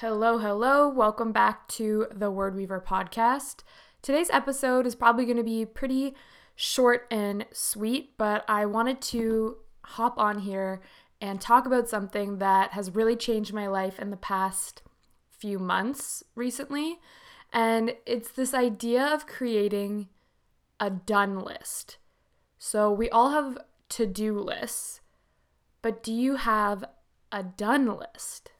Hello, hello. Welcome back to the Word Weaver podcast. Today's episode is probably going to be pretty short and sweet, but I wanted to hop on here and talk about something that has really changed my life in the past few months recently. And it's this idea of creating a done list. So we all have to do lists, but do you have a done list?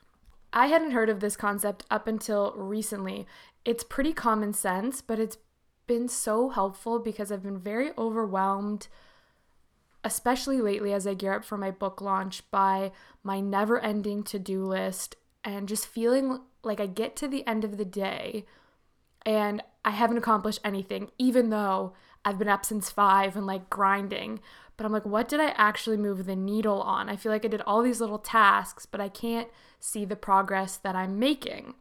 I hadn't heard of this concept up until recently. It's pretty common sense, but it's been so helpful because I've been very overwhelmed, especially lately as I gear up for my book launch, by my never ending to do list and just feeling like I get to the end of the day and I haven't accomplished anything, even though I've been up since five and like grinding. But I'm like, what did I actually move the needle on? I feel like I did all these little tasks, but I can't see the progress that I'm making.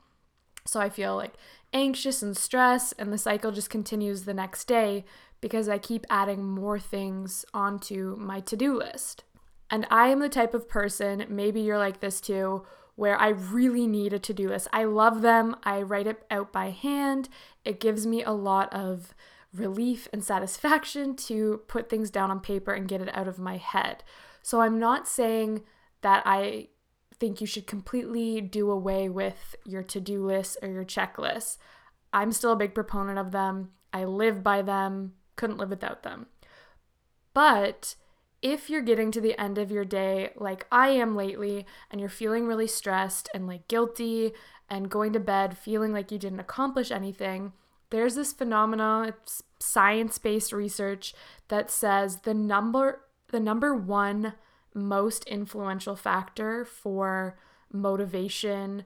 So I feel like anxious and stressed, and the cycle just continues the next day because I keep adding more things onto my to do list. And I am the type of person, maybe you're like this too, where I really need a to do list. I love them, I write it out by hand. It gives me a lot of relief and satisfaction to put things down on paper and get it out of my head. So I'm not saying that I think you should completely do away with your to do list or your checklist. I'm still a big proponent of them. I live by them, couldn't live without them. But if you're getting to the end of your day like I am lately and you're feeling really stressed and like guilty and going to bed feeling like you didn't accomplish anything, there's this phenomenon, it's science-based research that says the number the number one most influential factor for motivation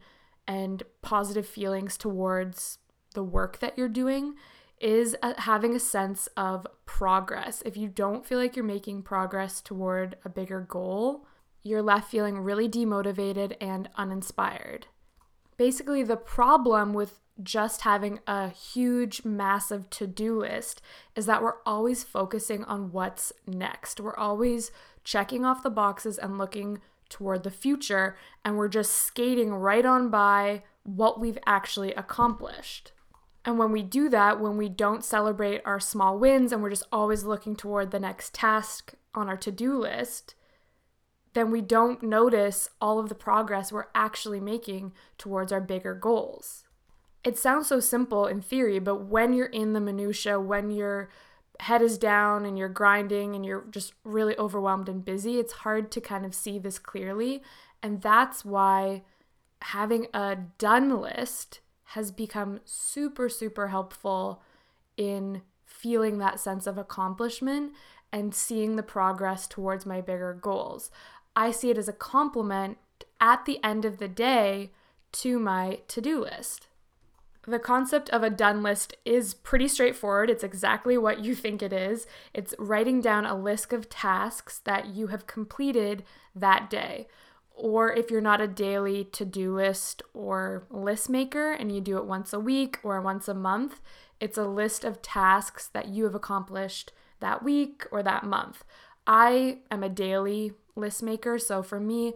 and positive feelings towards the work that you're doing is uh, having a sense of progress. If you don't feel like you're making progress toward a bigger goal, you're left feeling really demotivated and uninspired. Basically, the problem with just having a huge, massive to do list is that we're always focusing on what's next. We're always checking off the boxes and looking toward the future, and we're just skating right on by what we've actually accomplished. And when we do that, when we don't celebrate our small wins and we're just always looking toward the next task on our to do list, then we don't notice all of the progress we're actually making towards our bigger goals. It sounds so simple in theory, but when you're in the minutia, when your head is down and you're grinding and you're just really overwhelmed and busy, it's hard to kind of see this clearly. And that's why having a done list has become super, super helpful in feeling that sense of accomplishment and seeing the progress towards my bigger goals. I see it as a compliment at the end of the day to my to do list. The concept of a done list is pretty straightforward. It's exactly what you think it is. It's writing down a list of tasks that you have completed that day. Or if you're not a daily to do list or list maker and you do it once a week or once a month, it's a list of tasks that you have accomplished that week or that month. I am a daily list maker, so for me,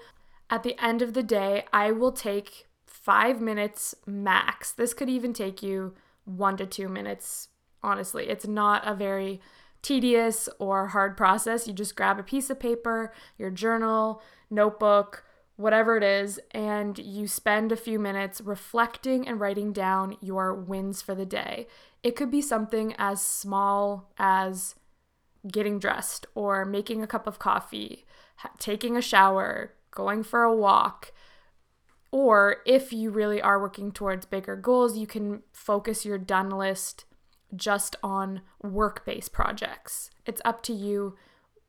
at the end of the day, I will take five minutes max. This could even take you one to two minutes, honestly. It's not a very tedious or hard process. You just grab a piece of paper, your journal, notebook, whatever it is, and you spend a few minutes reflecting and writing down your wins for the day. It could be something as small as getting dressed or making a cup of coffee, taking a shower, going for a walk. Or if you really are working towards bigger goals, you can focus your done list just on work based projects. It's up to you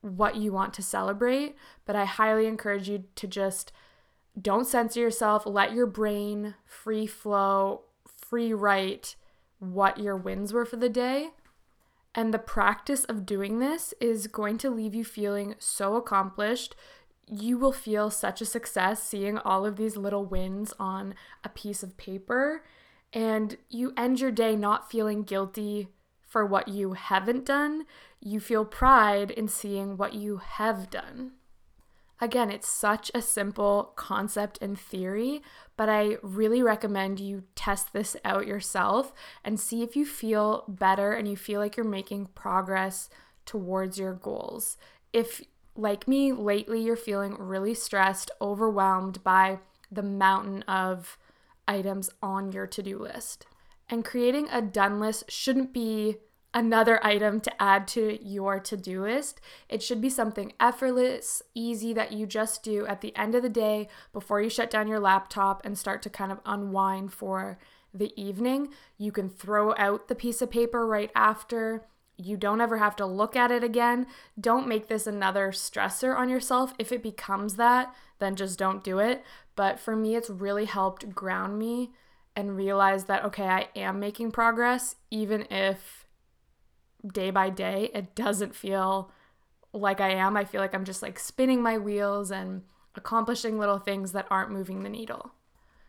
what you want to celebrate, but I highly encourage you to just don't censor yourself, let your brain free flow, free write what your wins were for the day. And the practice of doing this is going to leave you feeling so accomplished. You will feel such a success seeing all of these little wins on a piece of paper. And you end your day not feeling guilty for what you haven't done, you feel pride in seeing what you have done. Again, it's such a simple concept in theory, but I really recommend you test this out yourself and see if you feel better and you feel like you're making progress towards your goals. If, like me, lately you're feeling really stressed, overwhelmed by the mountain of items on your to do list. And creating a done list shouldn't be another item to add to your to do list. It should be something effortless, easy that you just do at the end of the day before you shut down your laptop and start to kind of unwind for the evening. You can throw out the piece of paper right after. You don't ever have to look at it again. Don't make this another stressor on yourself. If it becomes that, then just don't do it. But for me, it's really helped ground me and realize that, okay, I am making progress, even if day by day it doesn't feel like I am. I feel like I'm just like spinning my wheels and accomplishing little things that aren't moving the needle.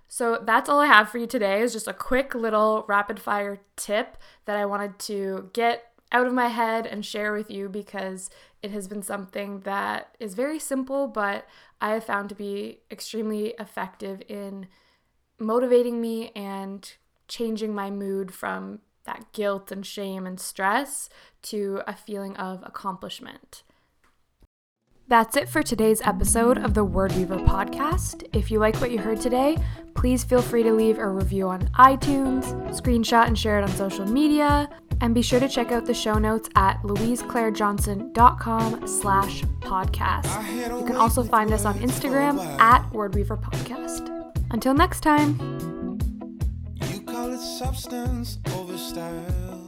So that's all I have for you today is just a quick little rapid fire tip that I wanted to get out of my head and share with you because it has been something that is very simple, but I have found to be extremely effective in motivating me and changing my mood from that guilt and shame and stress to a feeling of accomplishment. That's it for today's episode of the Word Weaver podcast. If you like what you heard today, please feel free to leave a review on iTunes, screenshot and share it on social media, and be sure to check out the show notes at louiseclairejohnson.com slash podcast. You can also find us on Instagram at WordWeaver Podcast. Until next time. Substance over style